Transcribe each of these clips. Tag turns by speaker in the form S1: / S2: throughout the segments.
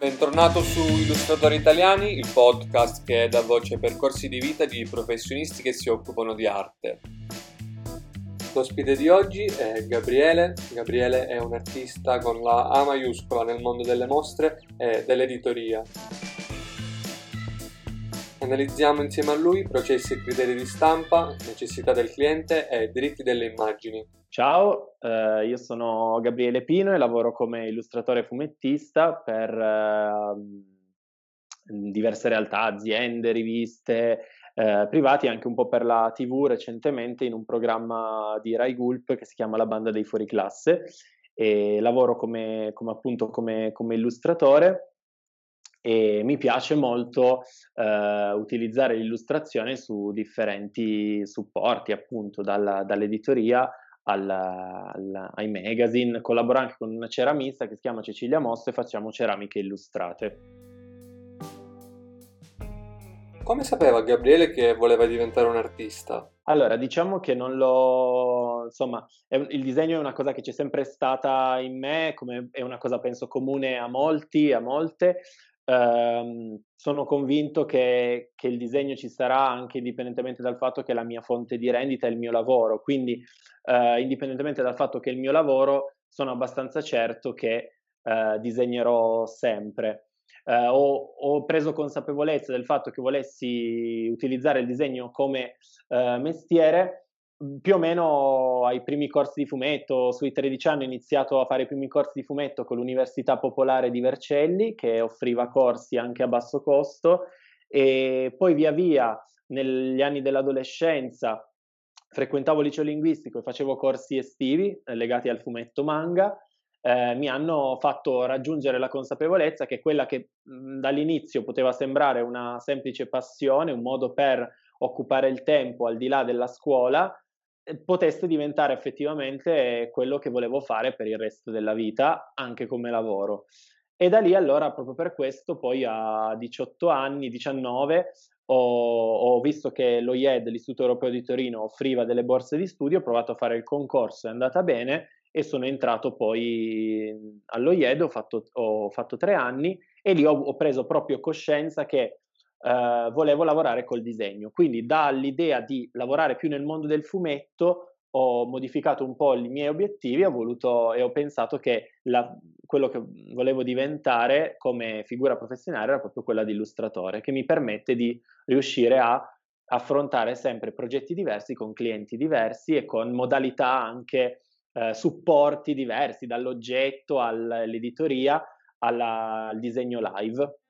S1: Bentornato su Illustratori Italiani, il podcast che dà voce ai percorsi di vita di professionisti che si occupano di arte. L'ospite di oggi è Gabriele. Gabriele è un artista con la A maiuscola nel mondo delle mostre e dell'editoria. Analizziamo insieme a lui processi e criteri di stampa, necessità del cliente e diritti delle immagini.
S2: Ciao, eh, io sono Gabriele Pino e lavoro come illustratore fumettista per eh, diverse realtà, aziende, riviste, eh, privati anche un po' per la TV recentemente in un programma di Rai Gulp che si chiama La Banda dei Fuori Classe e lavoro come, come appunto come, come illustratore e mi piace molto eh, utilizzare l'illustrazione su differenti supporti, appunto dalla, dall'editoria alla, alla, ai magazine. Collaboro anche con una ceramista che si chiama Cecilia Mosso e facciamo ceramiche illustrate.
S1: Come sapeva Gabriele che voleva diventare un artista?
S2: Allora, diciamo che non lo... insomma, un... il disegno è una cosa che c'è sempre stata in me, come è una cosa penso comune a molti, a molte, Uh, sono convinto che, che, il disegno ci sarà anche indipendentemente dal fatto che la mia fonte di rendita è il mio lavoro, quindi uh, indipendentemente dal fatto che il mio lavoro, sono abbastanza certo che uh, disegnerò sempre. Ho, ho, preso consapevolezza del fatto che volessi utilizzare il disegno come mestiere Mhmm, più o meno ai primi corsi di fumetto, sui 13 anni ho iniziato a fare i primi corsi di fumetto con l'Università Popolare di Vercelli che offriva corsi anche a basso costo e poi via via negli anni dell'adolescenza frequentavo liceo linguistico e facevo corsi estivi eh, legati al fumetto manga eh, mi hanno fatto raggiungere la consapevolezza che quella che mh, mhmm, dall'inizio poteva sembrare una semplice passione, un modo per occupare il tempo al di là della scuola, potesse diventare effettivamente quello che volevo fare per il resto della vita, anche come lavoro. E da lì allora, proprio per questo, poi a 18 anni, 19, ho, ho visto che l'OIED, l'Istituto Europeo di Torino, offriva delle borse di studio, ho provato a fare il concorso, è andata bene e sono entrato poi all'OIED, ho fatto, ho fatto tre anni e lì ho, ho preso proprio coscienza che eh, volevo lavorare col disegno. Quindi dall'idea di lavorare più nel mondo del fumetto ho modificato un po' i miei obiettivi ho voluto, e ho pensato che la, quello che volevo diventare come figura professionale era proprio quella di illustratore, che mi permette di riuscire a affrontare sempre progetti diversi con clienti diversi e con modalità anche eh, supporti diversi, dall'oggetto all'editoria alla, al disegno live.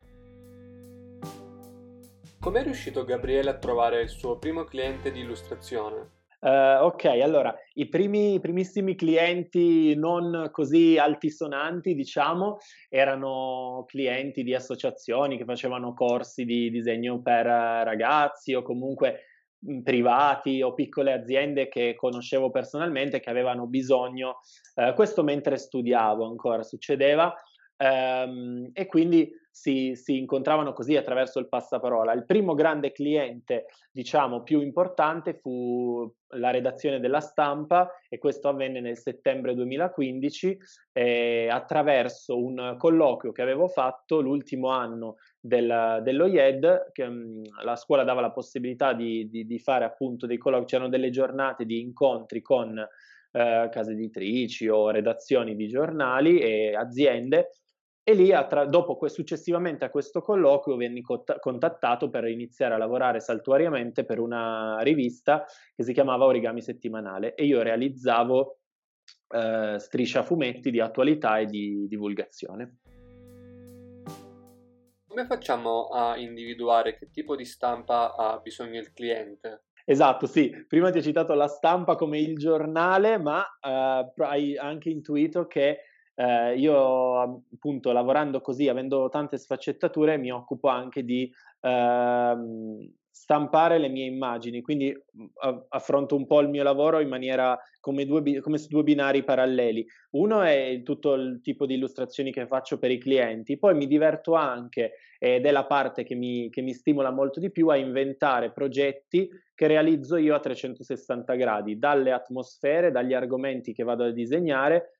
S1: Come è riuscito Gabriele a trovare il suo primo cliente di illustrazione?
S2: Uh, ok, allora i primi, primissimi clienti non così altisonanti, diciamo, erano clienti di associazioni che facevano corsi di disegno per ragazzi o comunque mh, privati o piccole aziende che conoscevo personalmente che avevano bisogno. Uh, questo mentre studiavo ancora succedeva Um, e quindi si, si, incontravano così attraverso il passaparola. Il primo grande cliente, diciamo, più importante fu la redazione della stampa e questo avvenne nel settembre 2015 eh, attraverso un colloquio che avevo fatto l'ultimo anno del, dell'OIED, che mh, la scuola dava la possibilità di, di, di fare appunto dei colloqui, c'erano delle giornate di incontri con eh, case editrici o redazioni di giornali e aziende e lì, attra- dopo, successivamente a questo colloquio, venni cont- contattato per iniziare a lavorare saltuariamente per una rivista che si chiamava Origami Settimanale e io realizzavo eh, striscia fumetti di attualità e di divulgazione.
S1: Come facciamo a individuare che tipo di stampa ha bisogno il cliente?
S2: Esatto, sì. Prima ti ho citato la stampa come il giornale, ma eh, hai anche intuito che eh, io appunto lavorando così, avendo tante sfaccettature, mi occupo anche di ehm, stampare le mie immagini, quindi affronto un po' il mio lavoro in maniera come, due, come su due binari paralleli. Uno è tutto il tipo di illustrazioni che faccio per i clienti, poi mi diverto anche, ed è la parte che mi, che mi stimola molto di più, a inventare progetti che realizzo io a 360 gradi, dalle atmosfere, dagli argomenti che vado a disegnare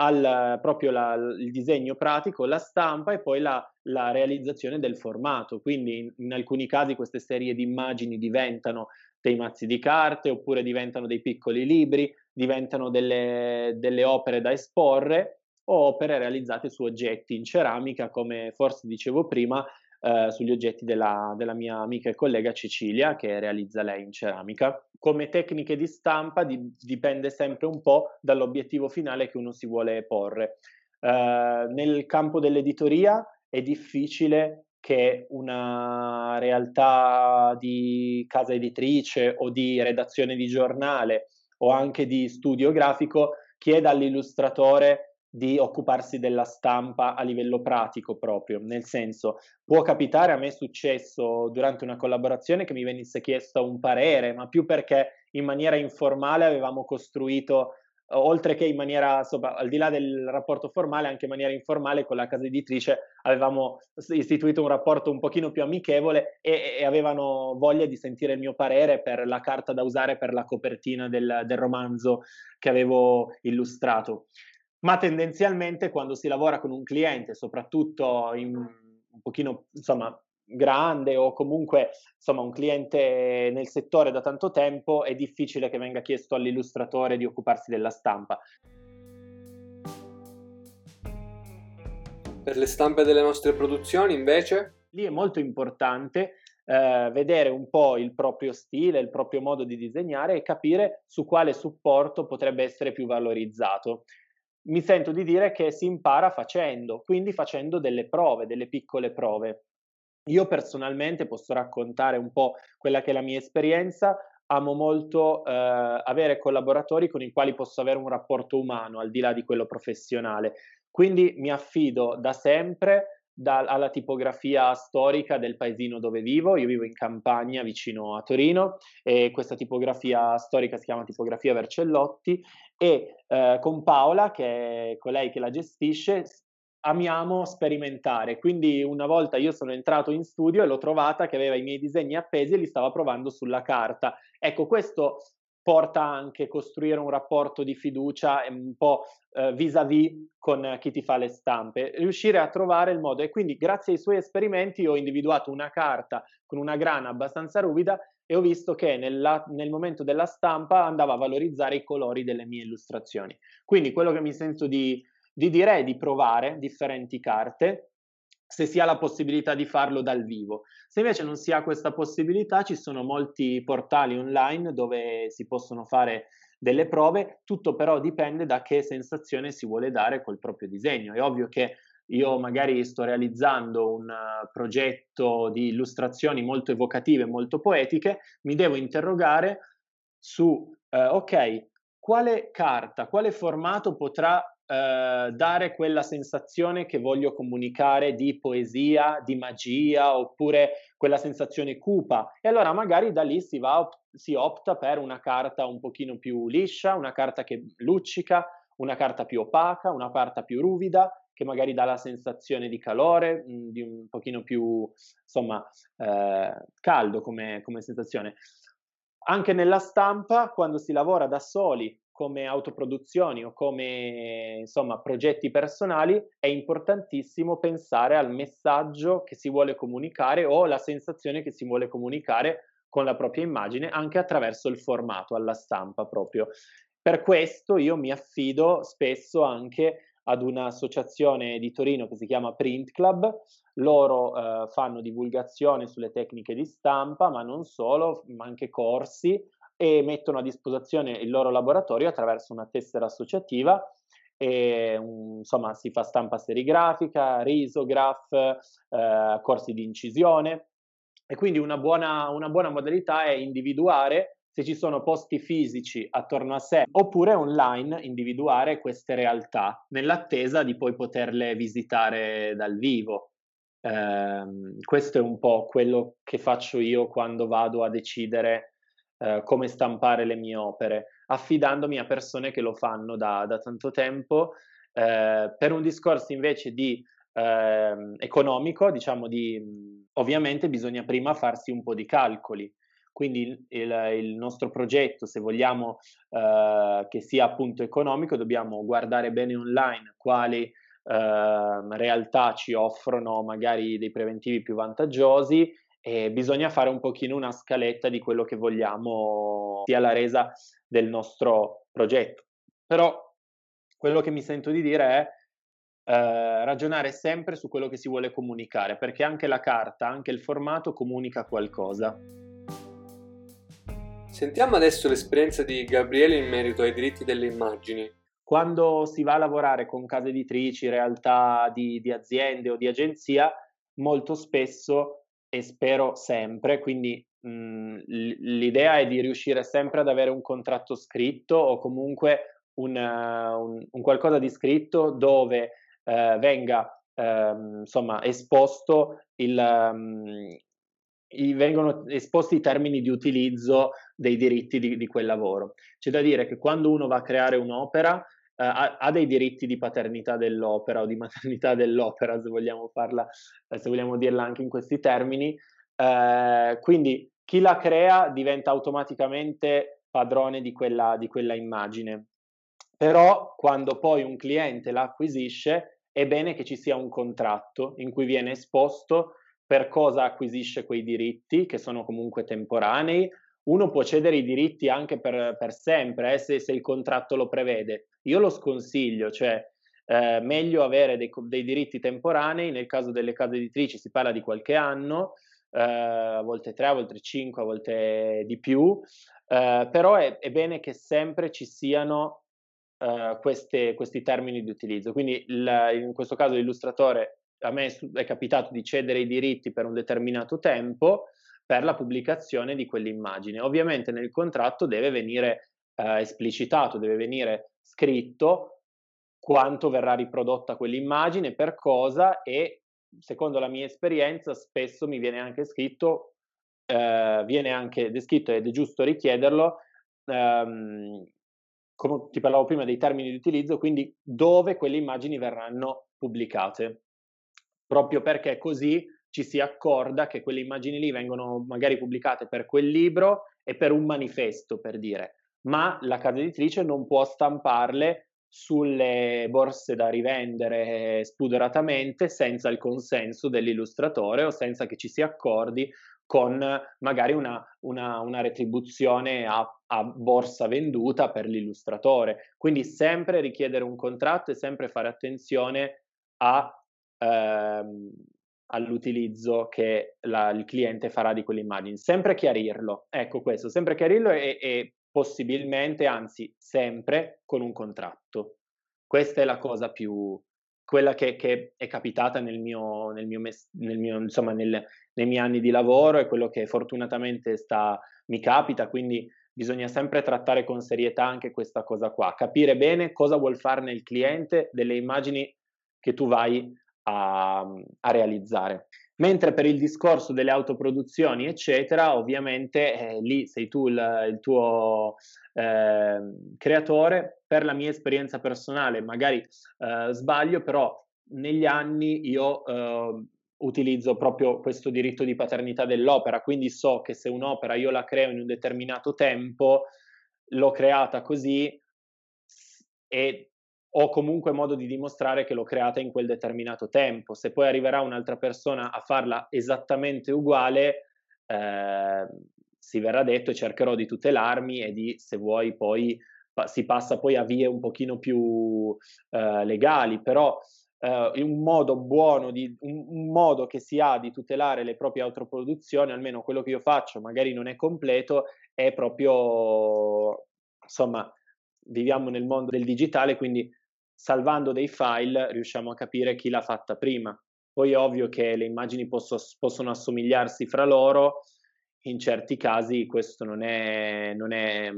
S2: al proprio la, il disegno pratico, la stampa e poi la, la realizzazione del formato. Quindi in, in, alcuni casi queste serie di immagini diventano dei mazzi di carte oppure diventano dei piccoli libri, diventano delle, delle opere da esporre o opere realizzate su oggetti in ceramica, come forse dicevo prima, eh, sugli oggetti della, della, mia amica e collega Cecilia, che realizza lei in ceramica. Come tecniche di stampa di, dipende sempre un po' dall'obiettivo finale che uno si vuole porre. Eh, nel campo dell'editoria è difficile che una realtà di casa editrice o di redazione di giornale o anche di studio grafico chieda all'illustratore di occuparsi della stampa a livello pratico proprio, nel senso può capitare, a me è successo durante una collaborazione che mi venisse chiesto un parere, ma più perché in maniera informale avevamo costruito oltre che in maniera, insomma, al di là del rapporto formale, anche in maniera informale con la casa editrice avevamo istituito un rapporto un pochino più amichevole e, e avevano voglia di sentire il mio parere per la carta da usare per la copertina del, del romanzo che avevo illustrato ma tendenzialmente quando si lavora con un cliente, soprattutto in un pochino, insomma, grande o comunque insomma un cliente nel settore da tanto tempo è difficile che venga chiesto all'illustratore di occuparsi della stampa.
S1: Per le stampe delle nostre produzioni invece?
S2: Lì è molto importante eh, vedere un po' il proprio stile, il proprio modo di disegnare e capire su quale supporto potrebbe essere più valorizzato mi sento di dire che si impara facendo, quindi facendo delle prove, delle piccole prove. Io personalmente posso raccontare un po' quella che è la mia esperienza, amo molto eh, avere collaboratori con i quali posso avere un rapporto umano al di là di quello professionale. Quindi mi affido da sempre da, alla tipografia storica del paesino dove vivo. Io vivo in campagna vicino a Torino e questa tipografia storica si chiama tipografia Vercellotti e eh, con Paola, che è colei che la gestisce, amiamo sperimentare. Quindi una volta io sono entrato in studio e l'ho trovata che aveva i miei disegni appesi e li stava provando sulla carta. Ecco, questo porta anche a costruire un rapporto di fiducia un po' eh, vis-à-vis con chi ti fa le stampe, riuscire a trovare il modo. E quindi grazie ai suoi esperimenti ho individuato una carta con una grana abbastanza ruvida e ho visto che nella, nel momento della stampa andava a valorizzare i colori delle mie illustrazioni. Quindi quello che mi sento di, di dire è di provare differenti carte se si ha la possibilità di farlo dal vivo. Se invece non si ha questa possibilità, ci sono molti portali online dove si possono fare delle prove, tutto però dipende da che sensazione si vuole dare col proprio disegno. È ovvio che io magari sto realizzando un uh, progetto di illustrazioni molto evocative, molto poetiche, mi devo interrogare su, uh, ok, quale carta, quale formato potrà uh, dare quella sensazione che voglio comunicare di poesia, di magia, oppure quella sensazione cupa. E allora magari da lì si, va, si opta per una carta un pochino più liscia, una carta che luccica, una carta più opaca, una carta più ruvida, che magari dà la sensazione di calore, mh, di un pochino più, insomma, eh, caldo come, come sensazione. Anche nella stampa, quando si lavora da soli, come autoproduzioni o come insomma progetti personali, è importantissimo pensare al messaggio che si vuole comunicare o la sensazione che si vuole comunicare con la propria immagine anche attraverso il formato alla stampa proprio. Per questo io mi affido spesso anche ad un'associazione di Torino che si chiama Print Club. Loro eh, fanno divulgazione sulle tecniche di stampa, ma non solo, ma anche corsi e mettono a disposizione il loro laboratorio attraverso una tessera associativa e um, insomma si fa stampa serigrafica, risograph, eh, corsi di incisione e quindi una buona, una buona modalità è individuare se ci sono posti fisici attorno a sé oppure online individuare queste realtà nell'attesa di poi poterle visitare dal vivo. Eh, questo è un po' quello che faccio io quando vado a decidere eh, come stampare le mie opere, affidandomi a persone che lo fanno da, da tanto tempo. Eh, per un discorso invece di ehm, economico, diciamo di ovviamente bisogna prima farsi un po' di calcoli quindi il, il nostro progetto, se vogliamo eh, che sia appunto economico, dobbiamo guardare bene online quali eh, realtà ci offrono magari dei preventivi più vantaggiosi e bisogna fare un pochino una scaletta di quello che vogliamo sia la resa del nostro progetto. Però quello che mi sento di dire è eh, ragionare sempre su quello che si vuole comunicare, perché anche la carta, anche il formato comunica qualcosa.
S1: Sentiamo adesso l'esperienza di Gabriele in merito ai diritti delle immagini.
S2: Quando si va a lavorare con case editrici, realtà di, di aziende o di agenzia, molto spesso e spero sempre, quindi mh, l'idea è di riuscire sempre ad avere un contratto scritto o comunque un, un, un qualcosa di scritto dove eh, venga eh, insomma esposto il, um, i, vengono esposti i termini di utilizzo dei diritti di, di, quel lavoro. C'è da dire che quando uno va a creare un'opera ha, ha, dei diritti di paternità dell'opera o di maternità dell'opera, se vogliamo farla, eh, se vogliamo dirla anche in questi termini. Eh, quindi chi la crea diventa automaticamente padrone di quella, di quella immagine. Però quando poi un cliente la acquisisce, è bene che ci sia un contratto in cui viene esposto per cosa acquisisce quei diritti, che sono comunque temporanei. Uno può cedere i diritti anche per, per sempre, eh, se, se, il contratto lo prevede. Io lo sconsiglio, cioè eh, meglio avere dei, dei, diritti temporanei, nel caso delle case editrici si parla di qualche anno, eh, a volte tre, a volte cinque, a volte di più, eh, però è, è, bene che sempre ci siano uh, queste, questi termini di utilizzo. Quindi il, in questo caso l'illustratore, a me è capitato di cedere i diritti per un determinato tempo per la pubblicazione di quell'immagine. Ovviamente nel contratto deve venire uh, esplicitato, deve venire scritto quanto verrà riprodotta quell'immagine, per cosa e secondo la mia esperienza spesso mi viene anche scritto, uh, viene anche descritto ed è giusto richiederlo, um, come ti parlavo prima dei termini di utilizzo, quindi dove quelle immagini verranno pubblicate, proprio perché così ci si accorda che quelle immagini lì vengono magari pubblicate per quel libro e per un manifesto, per dire, ma la casa editrice non può stamparle sulle borse da rivendere spudoratamente senza il consenso dell'illustratore o senza che ci si accordi con magari una, una, una retribuzione a, a, borsa venduta per l'illustratore. Quindi sempre richiedere un contratto e sempre fare attenzione a, ehm, all'utilizzo che la, il cliente farà di quell'immagine. Sempre chiarirlo, ecco questo, sempre chiarirlo e, e possibilmente, anzi sempre con un contratto. Questa è la cosa più, quella che, che, è capitata nel mio, nel mio, nel mio insomma, nel, nei miei anni di lavoro e quello che fortunatamente sta, mi capita, quindi bisogna sempre trattare con serietà anche questa cosa qua, capire bene cosa vuol farne il cliente delle immagini che tu vai a, a realizzare. Mentre per il discorso delle autoproduzioni, eccetera, ovviamente eh, lì sei tu il, il tuo eh, creatore. Per la mia esperienza personale, magari eh, sbaglio, però negli anni io eh, utilizzo proprio questo diritto di paternità dell'opera, quindi so che se un'opera io la creo in un determinato tempo, l'ho creata così e ho comunque modo di dimostrare che l'ho creata in quel determinato tempo. Se poi arriverà un'altra persona a farla esattamente uguale, eh, si verrà detto cercherò di tutelarmi e di, se vuoi, poi pa- si passa poi a vie un pochino più eh, legali, però eh, un modo buono, di, un, un, modo che si ha di tutelare le proprie autoproduzioni, almeno quello che io faccio, magari non è completo, è proprio, insomma, viviamo nel mondo del digitale, quindi salvando dei file riusciamo a capire chi l'ha fatta prima. Poi è ovvio che le immagini posso, possono assomigliarsi fra loro, in certi casi questo non è, non è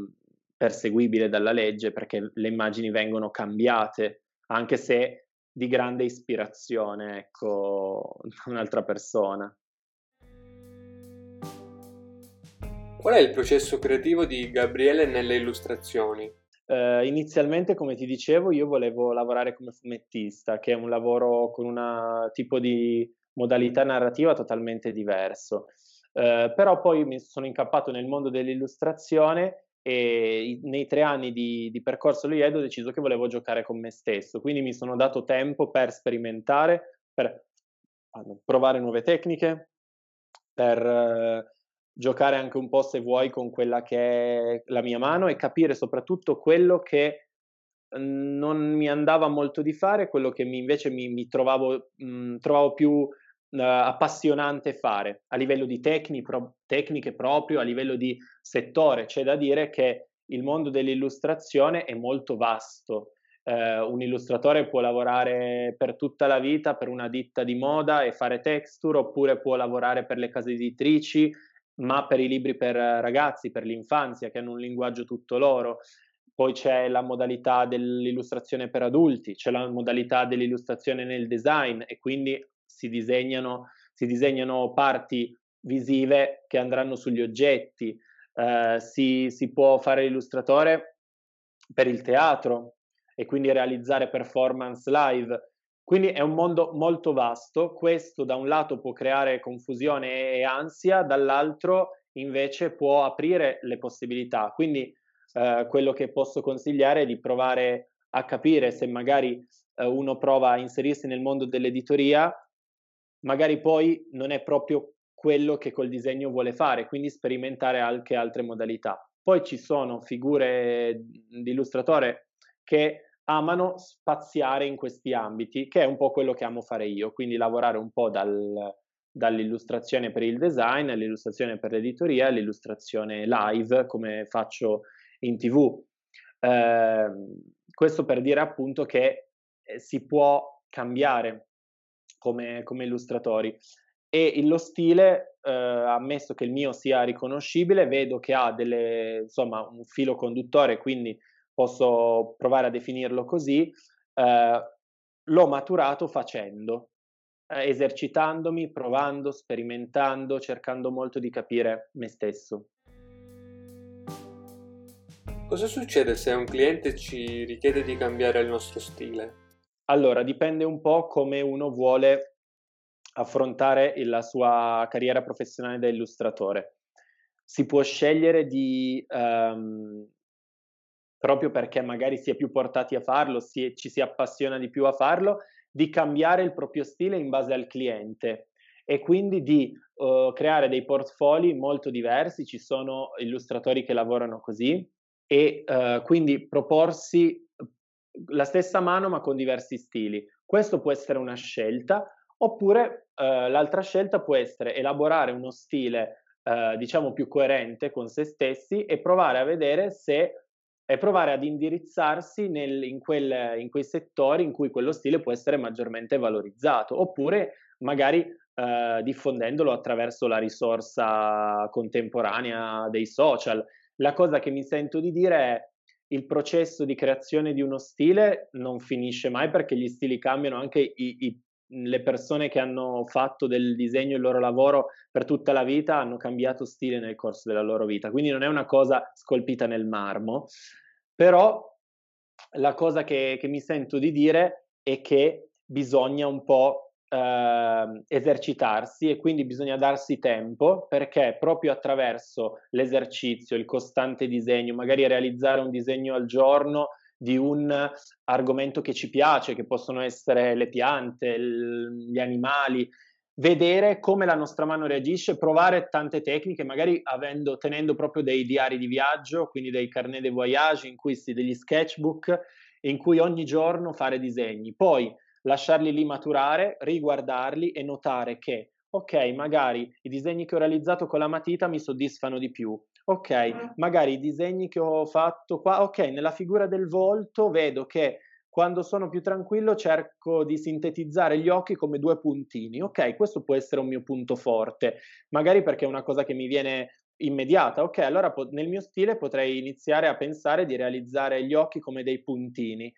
S2: perseguibile dalla legge perché le immagini vengono cambiate, anche se di grande ispirazione, ecco, un'altra persona.
S1: Qual è il processo creativo di Gabriele nelle illustrazioni?
S2: Uh, inizialmente, come ti dicevo, io volevo lavorare come fumettista, che è un lavoro con un tipo di modalità narrativa totalmente diverso. Uh, però poi mi sono incappato nel mondo dell'illustrazione e nei tre anni di, di percorso all'IED ho deciso che volevo giocare con me stesso, quindi mi sono dato tempo per sperimentare, per provare nuove tecniche, per giocare anche un po' se vuoi con quella che è la mia mano e capire soprattutto quello che mhmm, non mi andava molto di fare, quello che mi, invece mi, mi trovavo, mh, mhmm, trovavo più uh, appassionante fare a livello di tecni, pro, tecniche proprio, a livello di settore. C'è da dire che il mondo dell'illustrazione è molto vasto. Uh, un illustratore può lavorare per tutta la vita per una ditta di moda e fare texture, oppure può lavorare per le case editrici ma per i libri per ragazzi, per l'infanzia, che hanno un linguaggio tutto loro. Poi c'è la modalità dell'illustrazione per adulti, c'è la modalità dell'illustrazione nel design e quindi si disegnano, si disegnano parti visive che andranno sugli oggetti. Uh, si, si può fare l'illustratore per il teatro e quindi realizzare performance live quindi è un mondo molto vasto, questo da un lato può creare confusione e ansia, dall'altro invece può aprire le possibilità. Quindi eh, quello che posso consigliare è di provare a capire se magari eh, uno prova a inserirsi nel mondo dell'editoria, magari poi non è proprio quello che col disegno vuole fare, quindi sperimentare anche altre modalità. Poi ci sono figure di illustratore che amano spaziare in questi ambiti, che è un po' quello che amo fare io, quindi lavorare un po' dal, dall'illustrazione per il design, all'illustrazione per l'editoria, all'illustrazione live, come faccio in tv. Eh, questo per dire appunto che eh, si può cambiare come, come illustratori e lo stile, eh, ammesso che il mio sia riconoscibile, vedo che ha delle, insomma, un filo conduttore, quindi posso provare a definirlo così, eh, l'ho maturato facendo, eh, esercitandomi, provando, sperimentando, cercando molto di capire me stesso.
S1: Cosa succede se un cliente ci richiede di cambiare il nostro stile?
S2: Allora, dipende un po' come uno vuole affrontare la sua carriera professionale da illustratore. Si può scegliere di um, proprio perché magari si è più portati a farlo, si, ci si appassiona di più a farlo, di cambiare il proprio stile in base al cliente e quindi di uh, creare dei portfolio molto diversi, ci sono illustratori che lavorano così e uh, quindi proporsi la stessa mano ma con diversi stili. Questo può essere una scelta oppure uh, l'altra scelta può essere elaborare uno stile diciamo più coerente con se stessi e provare a vedere se e provare ad indirizzarsi nel, in, quel, in, quei settori in cui quello stile può essere maggiormente valorizzato, oppure magari eh, diffondendolo attraverso la risorsa contemporanea dei social. La cosa che mi sento di dire è il processo di creazione di uno stile non finisce mai perché gli stili cambiano, anche i, i, le persone che hanno fatto del disegno il loro lavoro per tutta la vita hanno cambiato stile nel corso della loro vita, quindi non è una cosa scolpita nel marmo. Però la cosa che, che mi sento di dire è che bisogna un po' eh, esercitarsi e quindi bisogna darsi tempo perché proprio attraverso l'esercizio, il costante disegno, magari realizzare un disegno al giorno di un argomento che ci piace, che possono essere le piante, gli animali, vedere come la nostra mano reagisce, provare tante tecniche, magari avendo, tenendo proprio dei diari di viaggio, quindi dei carnet de voyage, in cui si degli sketchbook, in cui ogni giorno fare disegni, poi lasciarli lì maturare, riguardarli e notare che, ok, magari i disegni che ho realizzato con la matita mi soddisfano di più, ok, magari i disegni che ho fatto qua, ok, nella figura del volto vedo che quando sono più tranquillo cerco di sintetizzare gli occhi come due puntini. Ok, questo può essere un mio punto forte, magari perché è una cosa che mi viene immediata. Ok, allora po- nel mio stile potrei iniziare a pensare di realizzare gli occhi come dei puntini.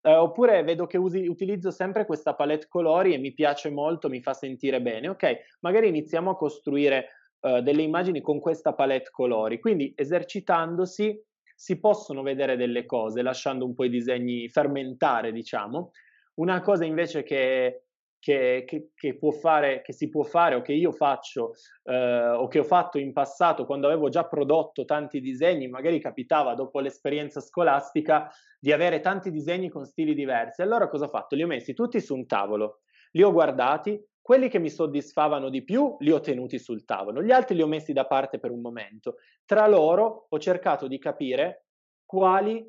S2: Uh, oppure vedo che usi, utilizzo sempre questa palette colori e mi piace molto, mi fa sentire bene. Ok, magari iniziamo a costruire uh, delle immagini con questa palette colori. Quindi esercitandosi si possono vedere delle cose lasciando un po' i disegni fermentare, diciamo. Una cosa invece che, che, che, che, può fare, che si può fare o che io faccio eh, o che ho fatto in passato quando avevo già prodotto tanti disegni, magari capitava dopo l'esperienza scolastica di avere tanti disegni con stili diversi. Allora cosa ho fatto? Li ho messi tutti su un tavolo, li ho guardati, quelli che mi soddisfavano di più li ho tenuti sul tavolo, gli altri li ho messi da parte per un momento. Tra loro ho cercato di capire quali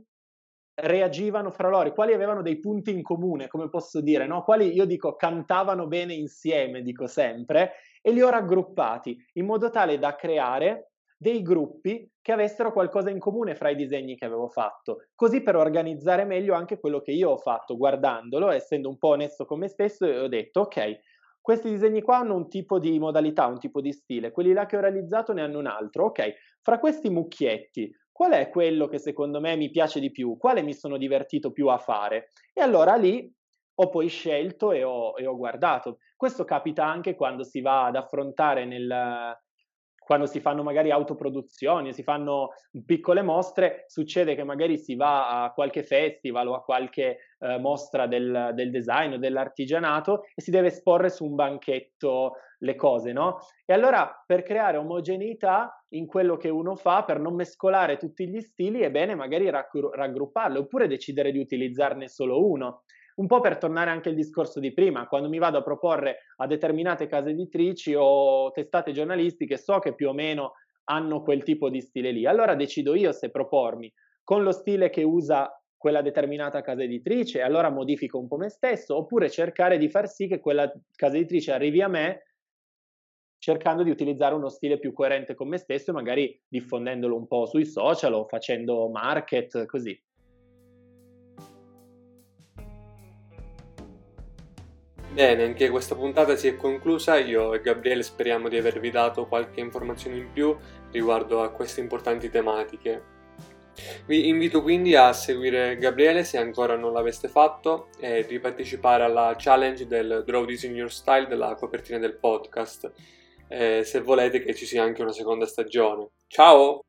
S2: reagivano fra loro, quali avevano dei punti in comune, come posso dire, no? quali io dico cantavano bene insieme, dico sempre, e li ho raggruppati in modo tale da creare dei gruppi che avessero qualcosa in comune fra i disegni che avevo fatto, così per organizzare meglio anche quello che io ho fatto guardandolo, essendo un po' onesto con me stesso, ho detto ok, questi disegni qua hanno un tipo di modalità, un tipo di stile, quelli là che ho realizzato ne hanno un altro, ok, fra questi mucchietti qual è quello che secondo me mi piace di più, quale mi sono divertito più a fare. E allora lì ho poi scelto e ho, e ho guardato. Questo capita anche quando si va ad affrontare nel, quando si fanno magari autoproduzioni, si fanno piccole mostre, succede che magari si va a qualche festival o a qualche eh, mostra del, del, design o dell'artigianato e si deve esporre su un banchetto le cose, no? E allora per creare omogeneità in quello che uno fa, per non mescolare tutti gli stili, è bene magari raggrupparle oppure decidere di utilizzarne solo uno un po' per tornare anche al discorso di prima, quando mi vado a proporre a determinate case editrici o testate giornalistiche, so che più o meno hanno quel tipo di stile lì. Allora decido io se propormi con lo stile che usa quella determinata casa editrice, allora modifico un po' me stesso, oppure cercare di far sì che quella casa editrice arrivi a me cercando di utilizzare uno stile più coerente con me stesso e magari diffondendolo un po' sui social o facendo market, così.
S1: Bene, anche questa puntata si è conclusa. Io e Gabriele speriamo di avervi dato qualche informazione in più riguardo a queste importanti tematiche. Vi invito quindi a seguire Gabriele se ancora non l'aveste fatto e di partecipare alla challenge del Draw This in Your Style della copertina del podcast, eh, se volete che ci sia anche una seconda stagione. Ciao!